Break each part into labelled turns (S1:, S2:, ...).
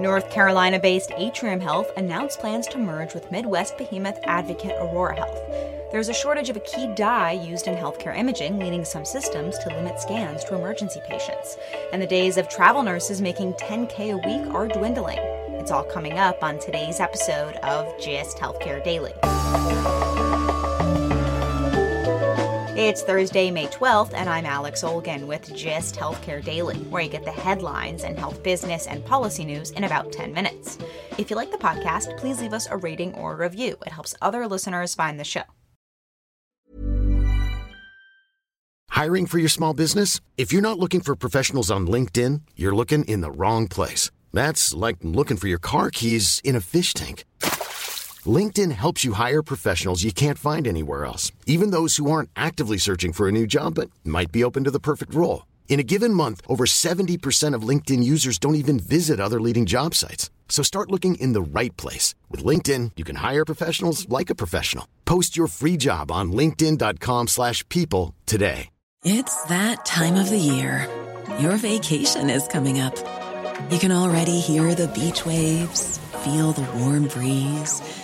S1: North Carolina based Atrium Health announced plans to merge with Midwest behemoth Advocate Aurora Health. There's a shortage of a key dye used in healthcare imaging, leading some systems to limit scans to emergency patients. And the days of travel nurses making 10K a week are dwindling. It's all coming up on today's episode of GIST Healthcare Daily. It's Thursday, May 12th, and I'm Alex Olgin with GIST Healthcare Daily, where you get the headlines and health business and policy news in about 10 minutes. If you like the podcast, please leave us a rating or review. It helps other listeners find the show.
S2: Hiring for your small business? If you're not looking for professionals on LinkedIn, you're looking in the wrong place. That's like looking for your car keys in a fish tank. LinkedIn helps you hire professionals you can't find anywhere else, even those who aren't actively searching for a new job but might be open to the perfect role. In a given month, over 70% of LinkedIn users don't even visit other leading job sites. So start looking in the right place. With LinkedIn, you can hire professionals like a professional. Post your free job on linkedin.com slash people today.
S3: It's that time of the year. Your vacation is coming up. You can already hear the beach waves, feel the warm breeze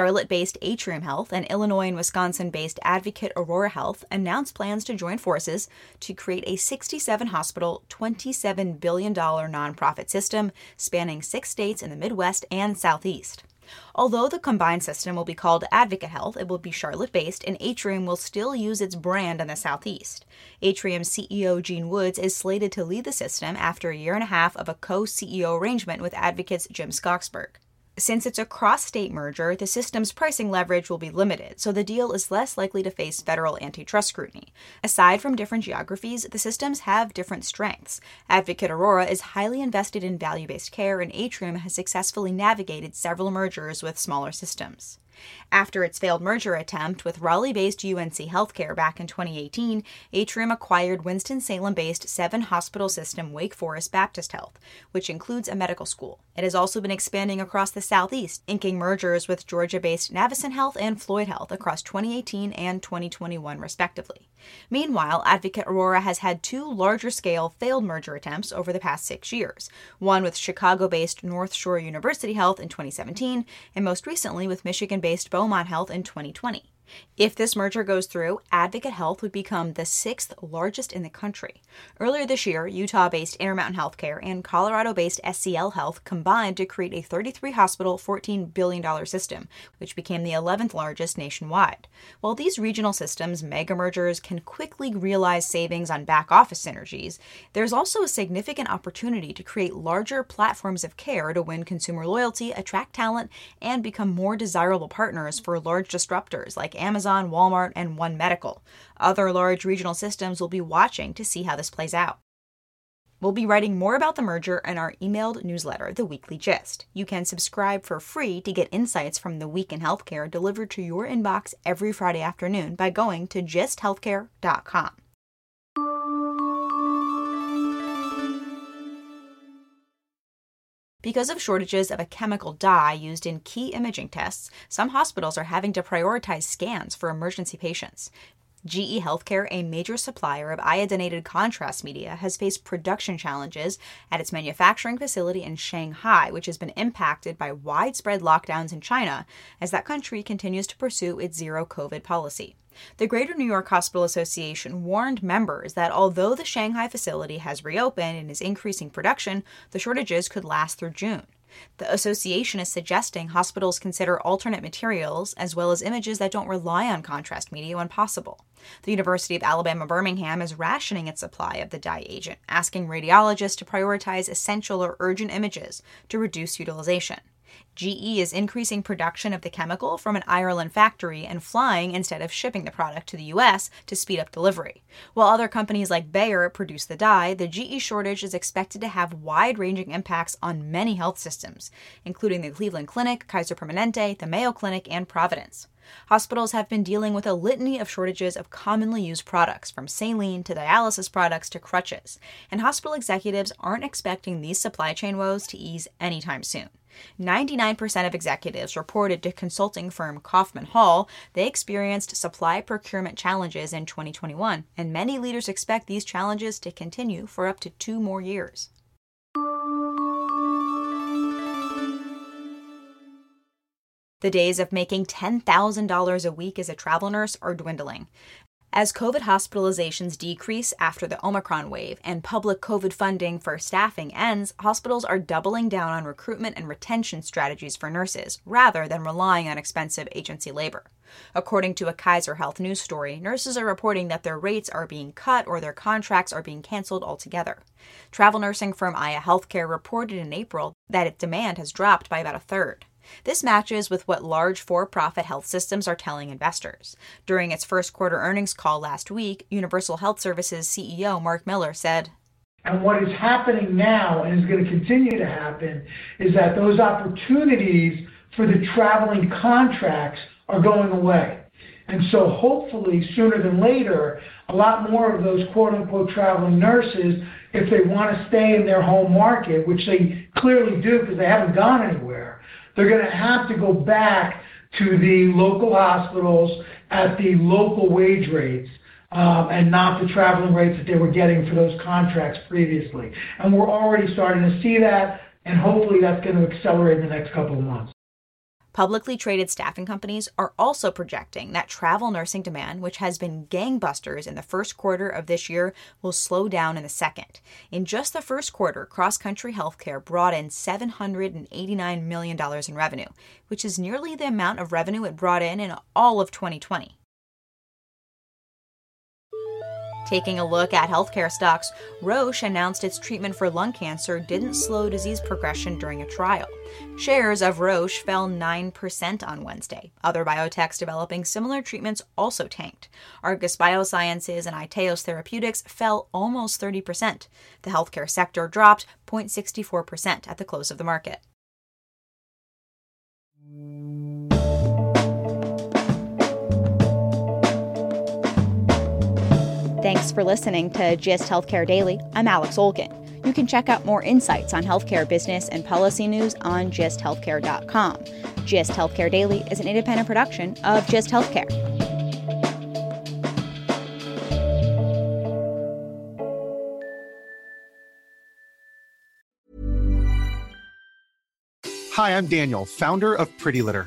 S1: Charlotte based Atrium Health and Illinois and Wisconsin based Advocate Aurora Health announced plans to join forces to create a 67 hospital, $27 billion nonprofit system spanning six states in the Midwest and Southeast. Although the combined system will be called Advocate Health, it will be Charlotte based, and Atrium will still use its brand in the Southeast. Atrium CEO Gene Woods is slated to lead the system after a year and a half of a co CEO arrangement with Advocate's Jim Skogsbergh. Since it's a cross state merger, the system's pricing leverage will be limited, so the deal is less likely to face federal antitrust scrutiny. Aside from different geographies, the systems have different strengths. Advocate Aurora is highly invested in value based care, and Atrium has successfully navigated several mergers with smaller systems. After its failed merger attempt with Raleigh based UNC Healthcare back in 2018, Atrium acquired Winston-Salem based seven hospital system Wake Forest Baptist Health, which includes a medical school. It has also been expanding across the Southeast, inking mergers with Georgia based Navicent Health and Floyd Health across 2018 and 2021, respectively. Meanwhile, Advocate Aurora has had two larger scale failed merger attempts over the past six years one with Chicago based North Shore University Health in 2017, and most recently with Michigan based Beaumont Health in 2020. If this merger goes through, Advocate Health would become the sixth largest in the country. Earlier this year, Utah based Intermountain Healthcare and Colorado based SCL Health combined to create a 33 hospital, $14 billion system, which became the 11th largest nationwide. While these regional systems, mega mergers, can quickly realize savings on back office synergies, there's also a significant opportunity to create larger platforms of care to win consumer loyalty, attract talent, and become more desirable partners for large disruptors like Amazon, Walmart, and One Medical. Other large regional systems will be watching to see how this plays out. We'll be writing more about the merger in our emailed newsletter, The Weekly Gist. You can subscribe for free to get insights from the week in healthcare delivered to your inbox every Friday afternoon by going to gisthealthcare.com. Because of shortages of a chemical dye used in key imaging tests, some hospitals are having to prioritize scans for emergency patients. GE Healthcare, a major supplier of iodinated contrast media, has faced production challenges at its manufacturing facility in Shanghai, which has been impacted by widespread lockdowns in China as that country continues to pursue its zero COVID policy. The Greater New York Hospital Association warned members that although the Shanghai facility has reopened and is increasing production, the shortages could last through June. The association is suggesting hospitals consider alternate materials as well as images that don't rely on contrast media when possible. The University of Alabama Birmingham is rationing its supply of the dye agent, asking radiologists to prioritize essential or urgent images to reduce utilization. GE is increasing production of the chemical from an Ireland factory and flying instead of shipping the product to the US to speed up delivery. While other companies like Bayer produce the dye, the GE shortage is expected to have wide ranging impacts on many health systems, including the Cleveland Clinic, Kaiser Permanente, the Mayo Clinic, and Providence. Hospitals have been dealing with a litany of shortages of commonly used products, from saline to dialysis products to crutches, and hospital executives aren't expecting these supply chain woes to ease anytime soon. 99% of executives reported to consulting firm Kaufman Hall they experienced supply procurement challenges in 2021, and many leaders expect these challenges to continue for up to two more years. The days of making $10,000 a week as a travel nurse are dwindling. As COVID hospitalizations decrease after the Omicron wave and public COVID funding for staffing ends, hospitals are doubling down on recruitment and retention strategies for nurses rather than relying on expensive agency labor. According to a Kaiser Health news story, nurses are reporting that their rates are being cut or their contracts are being canceled altogether. Travel nursing firm Aya Healthcare reported in April that its demand has dropped by about a third. This matches with what large for profit health systems are telling investors. During its first quarter earnings call last week, Universal Health Services CEO Marc Miller said,
S4: and what is happening now and is going to continue to happen is that those opportunities for the traveling contracts are going away. And so hopefully sooner than later, a lot more of those quote unquote traveling nurses, if they want to stay in their home market, which they clearly do because they haven't gone anywhere, they're going to have to go back to the local hospitals at the local wage rates um, and not the traveling rates that they were getting for those contracts previously. And we're already starting to see that, and hopefully that's going to accelerate in the next couple of months.
S1: Publicly traded staffing companies are also projecting that travel nursing demand, which has been gangbusters in the first quarter of this year, will slow down in the second. In just the first quarter, cross country healthcare brought in $789 million in revenue, which is nearly the amount of revenue it brought in in all of 2020. Taking a look at healthcare stocks, Roche announced its treatment for lung cancer didn't slow disease progression during a trial. Shares of Roche fell 9% on Wednesday. Other biotechs developing similar treatments also tanked. Arcus Biosciences and iTeos Therapeutics fell almost 30%. The healthcare sector dropped 0.64% at the close of the market. For listening to GIST Healthcare Daily. I'm Alex Olgin. You can check out more insights on healthcare business and policy news on gisthealthcare.com. GIST Healthcare Daily is an independent production of GIST Healthcare.
S5: Hi, I'm Daniel, founder of Pretty Litter.